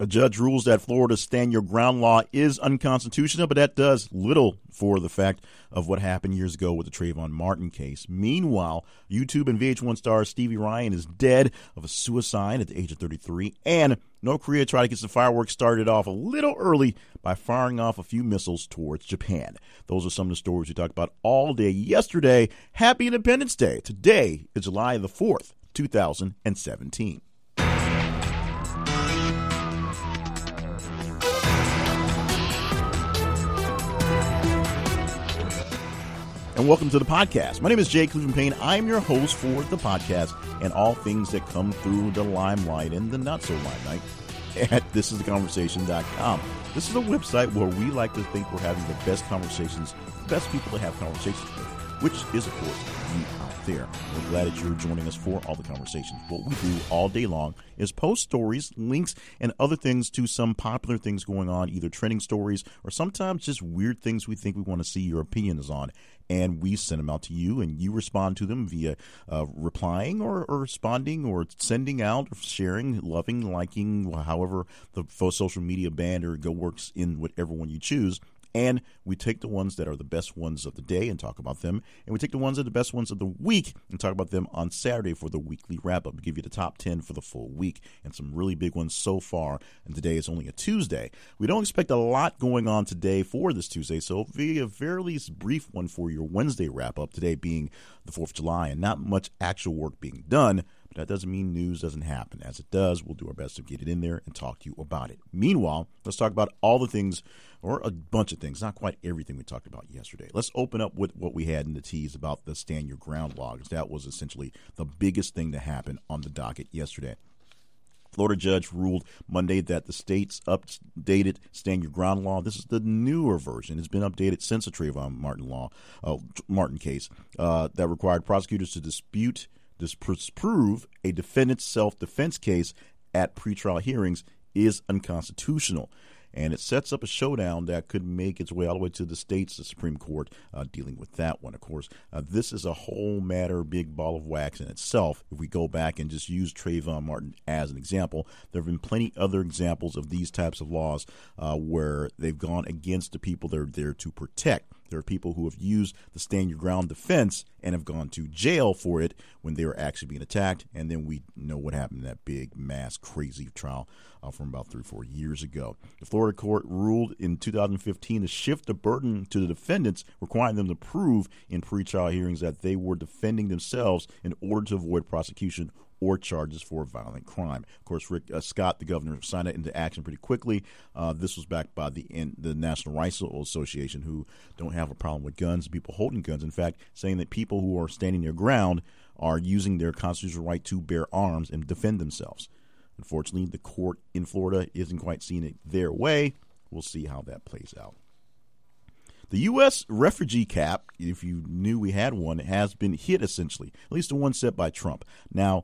A judge rules that Florida's stand your ground law is unconstitutional, but that does little for the fact of what happened years ago with the Trayvon Martin case. Meanwhile, YouTube and VH1 star Stevie Ryan is dead of a suicide at the age of 33, and North Korea tried to get some fireworks started off a little early by firing off a few missiles towards Japan. Those are some of the stories we talked about all day yesterday. Happy Independence Day. Today is July the 4th, 2017. And welcome to the podcast. My name is Jay Cleveland Payne. I'm your host for the podcast and all things that come through the limelight and the not so limelight at thisistheconversation.com. This is a website where we like to think we're having the best conversations, the best people to have conversations with, which is, of course, you there. We're glad that you're joining us for all the conversations. What we do all day long is post stories, links, and other things to some popular things going on, either trending stories or sometimes just weird things we think we want to see your opinions on and we send them out to you, and you respond to them via uh, replying or, or, responding or sending out, or sharing, loving, liking, however the social media band or go works in whatever one you choose. And we take the ones that are the best ones of the day and talk about them. And we take the ones that are the best ones of the week and talk about them on Saturday for the weekly wrap up. We give you the top 10 for the full week and some really big ones so far. And today is only a Tuesday. We don't expect a lot going on today for this Tuesday, so it'll be a fairly brief one for your Wednesday wrap up, today being the 4th of July, and not much actual work being done. But that doesn't mean news doesn't happen. As it does, we'll do our best to get it in there and talk to you about it. Meanwhile, let's talk about all the things or a bunch of things, not quite everything we talked about yesterday. Let's open up with what we had in the tease about the stand your ground logs. That was essentially the biggest thing to happen on the docket yesterday. Florida judge ruled Monday that the state's updated stand your ground law. This is the newer version. It's been updated since the Trayvon Martin law, uh, Martin case, uh, that required prosecutors to dispute, disprove a defendant's self-defense case at pretrial hearings is unconstitutional and it sets up a showdown that could make its way all the way to the states, the Supreme Court, uh, dealing with that one. Of course, uh, this is a whole matter, big ball of wax in itself. If we go back and just use Trayvon Martin as an example, there have been plenty other examples of these types of laws uh, where they've gone against the people they're there to protect. There are people who have used the stand your ground defense and have gone to jail for it when they were actually being attacked. And then we know what happened in that big, mass, crazy trial uh, from about three or four years ago. The Florida court ruled in 2015 to shift the burden to the defendants, requiring them to prove in pretrial hearings that they were defending themselves in order to avoid prosecution or charges for violent crime. Of course, Rick uh, Scott, the governor, signed it into action pretty quickly. Uh, this was backed by the in, the National Rifle Association, who don't have a problem with guns, people holding guns. In fact, saying that people who are standing their ground are using their constitutional right to bear arms and defend themselves. Unfortunately, the court in Florida isn't quite seeing it their way. We'll see how that plays out. The U.S. refugee cap, if you knew we had one, has been hit essentially, at least the one set by Trump. Now,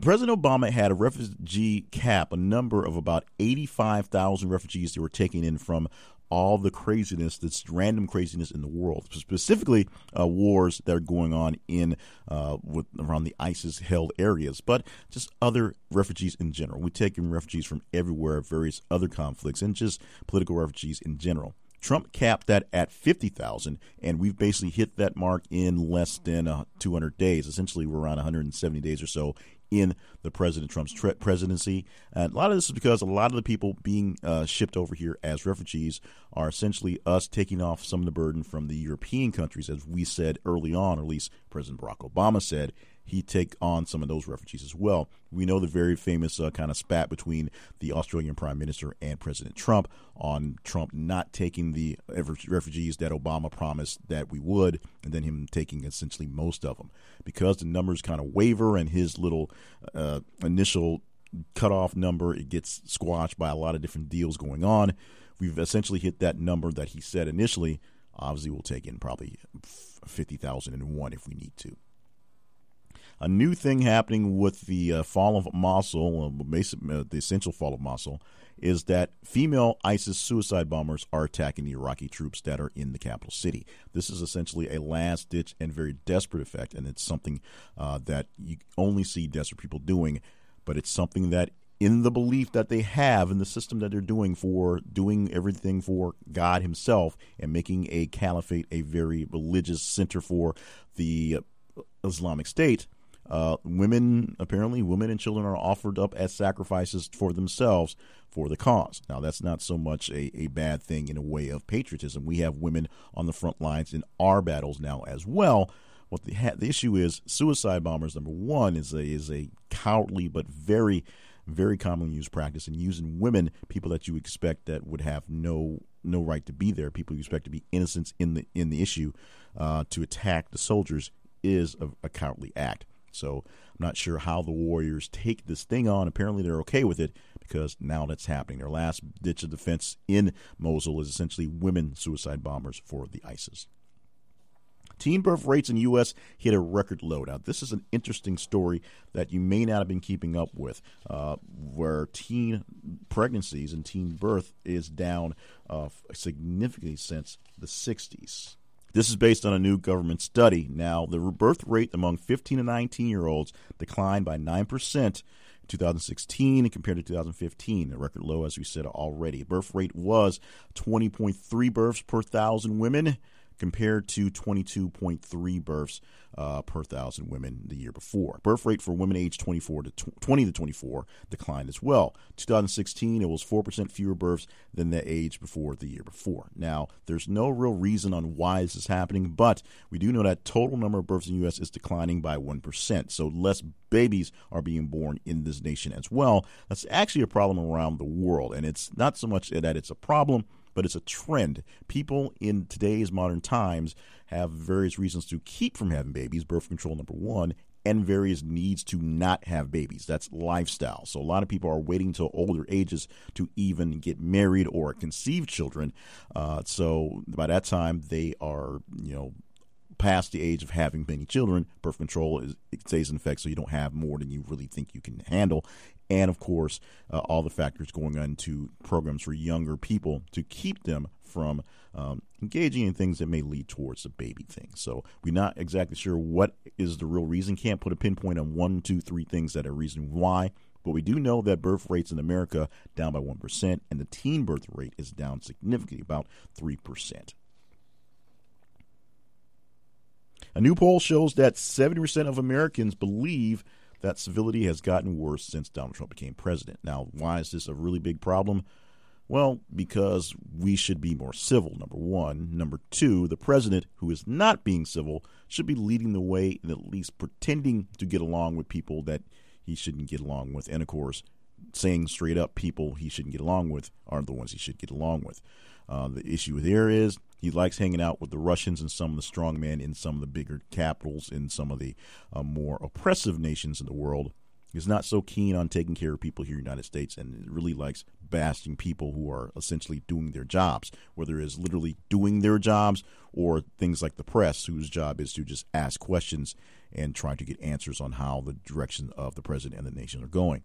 President Obama had a refugee cap, a number of about 85,000 refugees that were taken in from all the craziness, this random craziness in the world, specifically uh, wars that are going on in uh, with, around the ISIS-held areas, but just other refugees in general. We take in refugees from everywhere, various other conflicts, and just political refugees in general. Trump capped that at 50,000, and we've basically hit that mark in less than uh, 200 days. Essentially, we're around 170 days or so in the President Trump's tre- presidency. And a lot of this is because a lot of the people being uh, shipped over here as refugees are essentially us taking off some of the burden from the European countries, as we said early on, or at least President Barack Obama said he take on some of those refugees as well. We know the very famous uh, kind of spat between the Australian Prime Minister and President Trump on Trump not taking the refugees that Obama promised that we would, and then him taking essentially most of them. Because the numbers kind of waver and his little uh, initial cutoff number, it gets squashed by a lot of different deals going on. We've essentially hit that number that he said initially. Obviously, we'll take in probably 50,001 if we need to a new thing happening with the uh, fall of Mosul, uh, uh, the essential fall of Mosul, is that female ISIS suicide bombers are attacking the Iraqi troops that are in the capital city. This is essentially a last ditch and very desperate effect, and it's something uh, that you only see desperate people doing, but it's something that in the belief that they have in the system that they're doing for doing everything for God Himself and making a caliphate a very religious center for the Islamic State. Uh, women, apparently, women and children are offered up as sacrifices for themselves for the cause. Now, that's not so much a, a bad thing in a way of patriotism. We have women on the front lines in our battles now as well. What the, the issue is, suicide bombers, number one, is a, is a cowardly but very very commonly used practice and using women, people that you expect that would have no no right to be there, people you expect to be innocents in the in the issue, uh, to attack the soldiers is a, a cowardly act. So I'm not sure how the Warriors take this thing on. Apparently, they're okay with it because now that's happening. Their last ditch of defense in Mosul is essentially women suicide bombers for the ISIS. Teen birth rates in the U.S. hit a record low. Now, this is an interesting story that you may not have been keeping up with, uh, where teen pregnancies and teen birth is down uh, significantly since the 60s. This is based on a new government study. Now, the birth rate among 15 to 19 year olds declined by 9% in 2016 compared to 2015, a record low, as we said already. Birth rate was 20.3 births per thousand women compared to 22.3 births uh, per thousand women the year before. Birth rate for women aged 24 to 20 to 24 declined as well. 2016, it was 4% fewer births than the age before the year before. Now, there's no real reason on why this is happening, but we do know that total number of births in the U.S. is declining by 1%. So less babies are being born in this nation as well. That's actually a problem around the world, and it's not so much that it's a problem but it's a trend. People in today's modern times have various reasons to keep from having babies, birth control number one, and various needs to not have babies. That's lifestyle. So a lot of people are waiting till older ages to even get married or conceive children. Uh, so by that time, they are, you know, past the age of having many children, birth control is, stays in effect, so you don't have more than you really think you can handle. And of course, uh, all the factors going into programs for younger people to keep them from um, engaging in things that may lead towards the baby thing. So we're not exactly sure what is the real reason. Can't put a pinpoint on one, two, three things that are reason why. But we do know that birth rates in America down by 1%, and the teen birth rate is down significantly, about 3%. A new poll shows that 70% of Americans believe that civility has gotten worse since Donald Trump became president. Now, why is this a really big problem? Well, because we should be more civil, number one. Number two, the president, who is not being civil, should be leading the way and at least pretending to get along with people that he shouldn't get along with. And of course, saying straight up people he shouldn't get along with are the ones he should get along with. Uh, the issue there is he likes hanging out with the Russians and some of the strongmen in some of the bigger capitals in some of the uh, more oppressive nations in the world. He's not so keen on taking care of people here in the United States and really likes bashing people who are essentially doing their jobs, whether it's literally doing their jobs or things like the press, whose job is to just ask questions and try to get answers on how the direction of the president and the nation are going.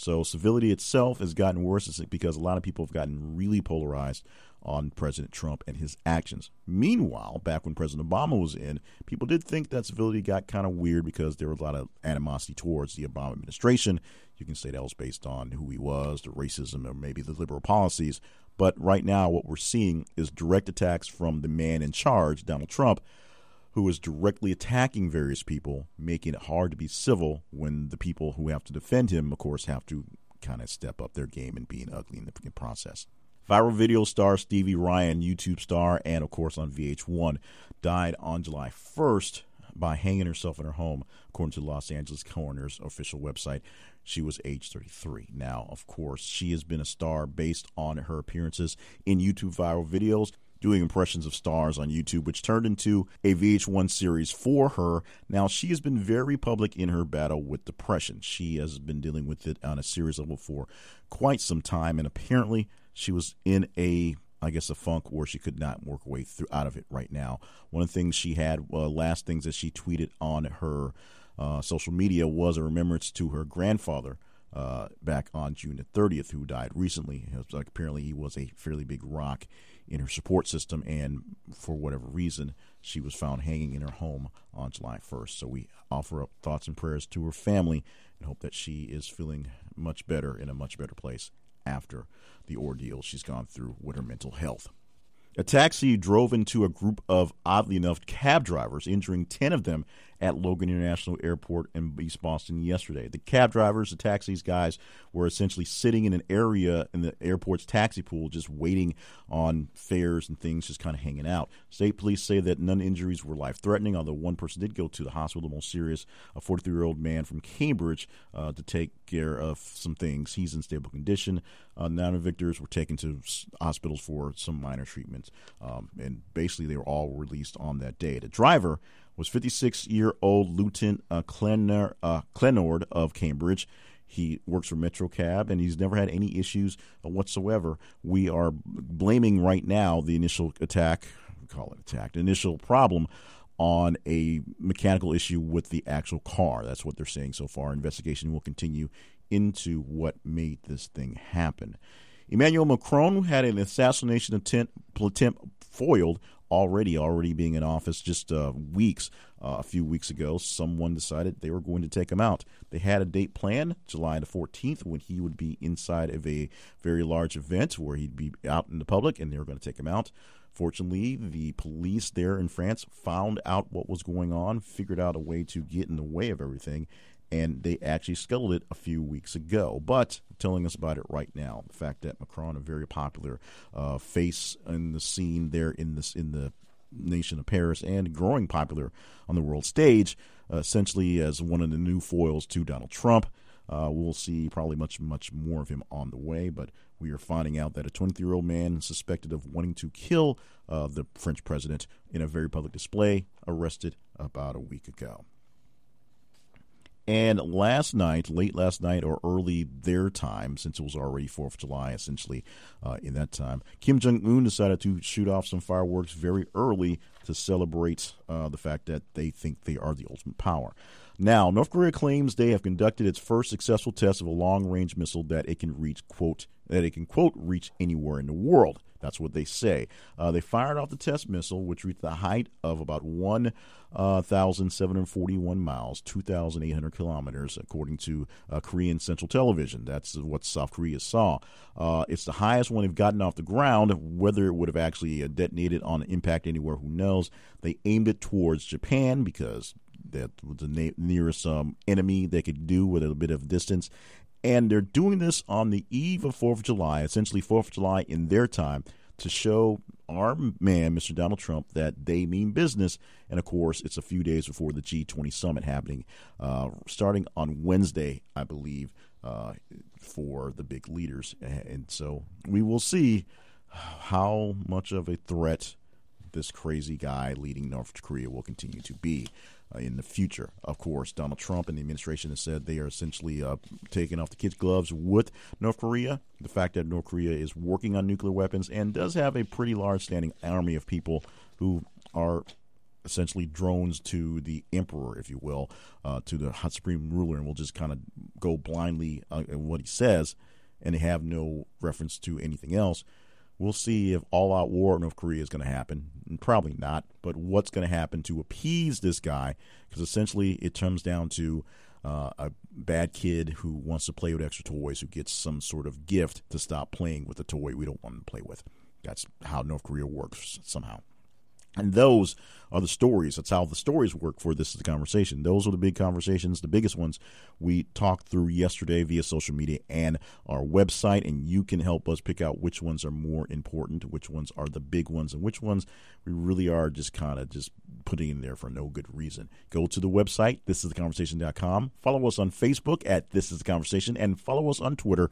So civility itself has gotten worse because a lot of people have gotten really polarized on President Trump and his actions. Meanwhile, back when President Obama was in, people did think that civility got kind of weird because there was a lot of animosity towards the Obama administration. You can say that was based on who he was, the racism, or maybe the liberal policies. But right now, what we're seeing is direct attacks from the man in charge, Donald Trump, who is directly attacking various people, making it hard to be civil when the people who have to defend him, of course, have to kind of step up their game and being ugly in the process. Viral video star Stevie Ryan, YouTube star, and of course on VH1, died on July 1st by hanging herself in her home, according to Los Angeles coroner's official website. She was age 33. Now, of course, she has been a star based on her appearances in YouTube viral videos doing impressions of stars on YouTube, which turned into a VH1 series for her. Now, she has been very public in her battle with depression. She has been dealing with it on a serious level for quite some time, and apparently she was in a I guess a funk where she could not work her way through out of it right now. One of the things she had, uh, last things that she tweeted on her uh, social media was a remembrance to her grandfather, uh, back on June the 30th, who died recently. Like apparently, he was a fairly big rock in her support system, and for whatever reason, she was found hanging in her home on July 1st. So we offer up thoughts and prayers to her family and hope that she is feeling much better in a much better place after the ordeal she's gone through with her mental health. A taxi drove into a group of, oddly enough, cab drivers, injuring 10 of them at Logan International Airport in East Boston yesterday. The cab drivers, the taxis guys, were essentially sitting in an area in the airport's taxi pool, just waiting on fares and things, just kind of hanging out. State police say that none injuries were life threatening, although one person did go to the hospital, the most serious, a 43 year old man from Cambridge, uh, to take care of some things. He's in stable condition. Uh, non victors were taken to hospitals for some minor treatments, um, and basically they were all released on that day. The driver was 56 year old Lieutenant uh, uh, Clenord of Cambridge. He works for MetroCab and he's never had any issues whatsoever. We are blaming right now the initial attack, call it attack, initial problem on a mechanical issue with the actual car. That's what they're saying so far. Investigation will continue into what made this thing happen. Emmanuel Macron had an assassination attempt foiled already already being in office just uh, weeks uh, a few weeks ago someone decided they were going to take him out. They had a date planned july the 14th when he would be inside of a very large event where he'd be out in the public and they were going to take him out. Fortunately the police there in france found out what was going on figured out a way to get in the way of everything and they actually scuttled it a few weeks ago. But telling us about it right now, the fact that Macron, a very popular uh, face in the scene there in this in the nation of Paris and growing popular on the world stage, uh, essentially as one of the new foils to Donald Trump. Uh, we'll see probably much, much more of him on the way, but we are finding out that a 23 year old man suspected of wanting to kill uh, the French president in a very public display, arrested about a week ago. And last night, late last night or early their time, since it was already 4th of July, essentially uh, in that time, Kim Jong un decided to shoot off some fireworks very early to celebrate uh, the fact that they think they are the ultimate power. Now, North Korea claims they have conducted its first successful test of a long range missile that it can reach, quote, that it can, quote, reach anywhere in the world. That's what they say. Uh, they fired off the test missile, which reached the height of about 1,741 uh, miles, 2,800 kilometers, according to uh, Korean Central Television. That's what South Korea saw. Uh, it's the highest one they've gotten off the ground. Whether it would have actually uh, detonated on impact anywhere, who knows? They aimed it towards Japan because that was the na- nearest um, enemy they could do with a bit of distance and they're doing this on the eve of 4th of July, essentially 4th of July in their time, to show our man, Mr. Donald Trump, that they mean business. And of course, it's a few days before the G20 summit happening, uh, starting on Wednesday, I believe, uh, for the big leaders. And so we will see how much of a threat this crazy guy leading North Korea will continue to be uh, in the future. Of course, Donald Trump and the administration has said they are essentially uh, taking off the kids' gloves with North Korea. The fact that North Korea is working on nuclear weapons and does have a pretty large standing army of people who are essentially drones to the emperor, if you will, uh, to the hot supreme ruler, and will just kind of go blindly uh, what he says, and they have no reference to anything else. We'll see if all out war in North Korea is going to happen. Probably not, but what's going to happen to appease this guy? Because essentially it comes down to uh, a bad kid who wants to play with extra toys, who gets some sort of gift to stop playing with the toy we don't want to play with. That's how North Korea works somehow. And those are the stories. That's how the stories work for this is the conversation. Those are the big conversations, the biggest ones we talked through yesterday via social media and our website. And you can help us pick out which ones are more important, which ones are the big ones, and which ones we really are just kind of just putting in there for no good reason. Go to the website, thisistheconversation.com. Follow us on Facebook at This Is the Conversation, and follow us on Twitter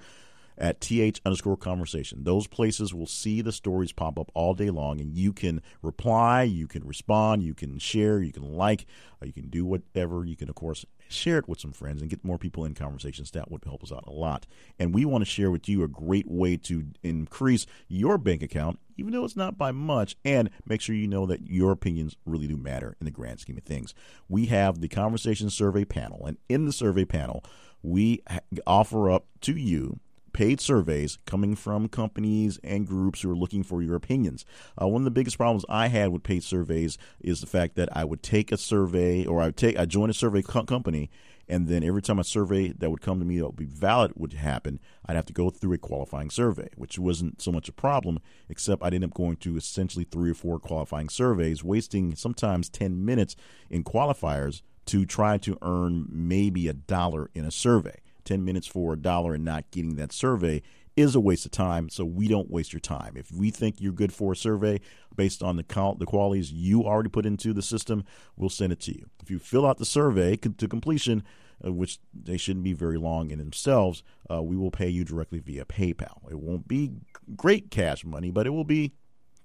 at th underscore conversation. Those places will see the stories pop up all day long, and you can reply, you can respond, you can share, you can like, uh, you can do whatever. You can, of course, share it with some friends and get more people in conversations. That would help us out a lot. And we want to share with you a great way to increase your bank account, even though it's not by much, and make sure you know that your opinions really do matter in the grand scheme of things. We have the conversation survey panel, and in the survey panel, we offer up to you paid surveys coming from companies and groups who are looking for your opinions. Uh, one of the biggest problems I had with paid surveys is the fact that I would take a survey or I would take I join a survey co- company and then every time a survey that would come to me that would be valid would happen, I'd have to go through a qualifying survey, which wasn't so much a problem, except I'd end up going to essentially three or four qualifying surveys, wasting sometimes 10 minutes in qualifiers to try to earn maybe a dollar in a survey. 10 minutes for a dollar and not getting that survey is a waste of time. So we don't waste your time. If we think you're good for a survey based on the the qualities you already put into the system, we'll send it to you. If you fill out the survey to completion, uh, which they shouldn't be very long in themselves, uh, we will pay you directly via PayPal. It won't be great cash money, but it will be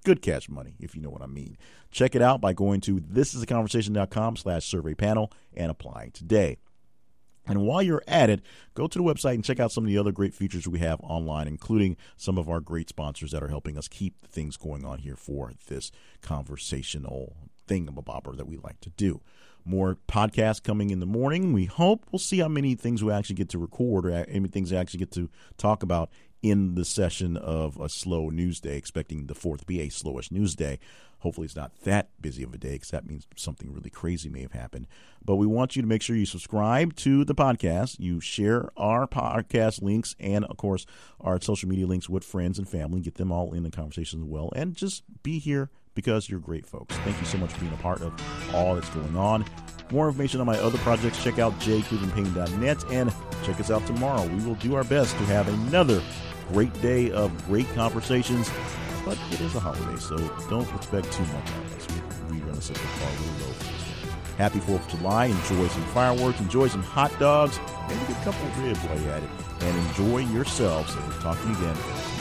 good cash money, if you know what I mean. Check it out by going to thisisaconversation.com slash survey panel and applying today. And while you're at it, go to the website and check out some of the other great features we have online, including some of our great sponsors that are helping us keep things going on here for this conversational thingamabobber that we like to do. More podcasts coming in the morning. We hope we'll see how many things we actually get to record or many things we actually get to talk about in the session of a slow news day, expecting the fourth be a slowish news day. Hopefully, it's not that busy of a day because that means something really crazy may have happened. But we want you to make sure you subscribe to the podcast, you share our podcast links, and of course, our social media links with friends and family. Get them all in the conversation as well. And just be here because you're great folks. Thank you so much for being a part of all that's going on. More information on my other projects, check out jclevelandpayne.net and check us out tomorrow. We will do our best to have another great day of great conversations but it is a holiday, so don't expect too much out of us. We, we're going to set the bar really low. Happy 4th of July. Enjoy some fireworks. Enjoy some hot dogs. Maybe a couple of ribs while you're at it. And enjoy yourselves. And we'll talk to you again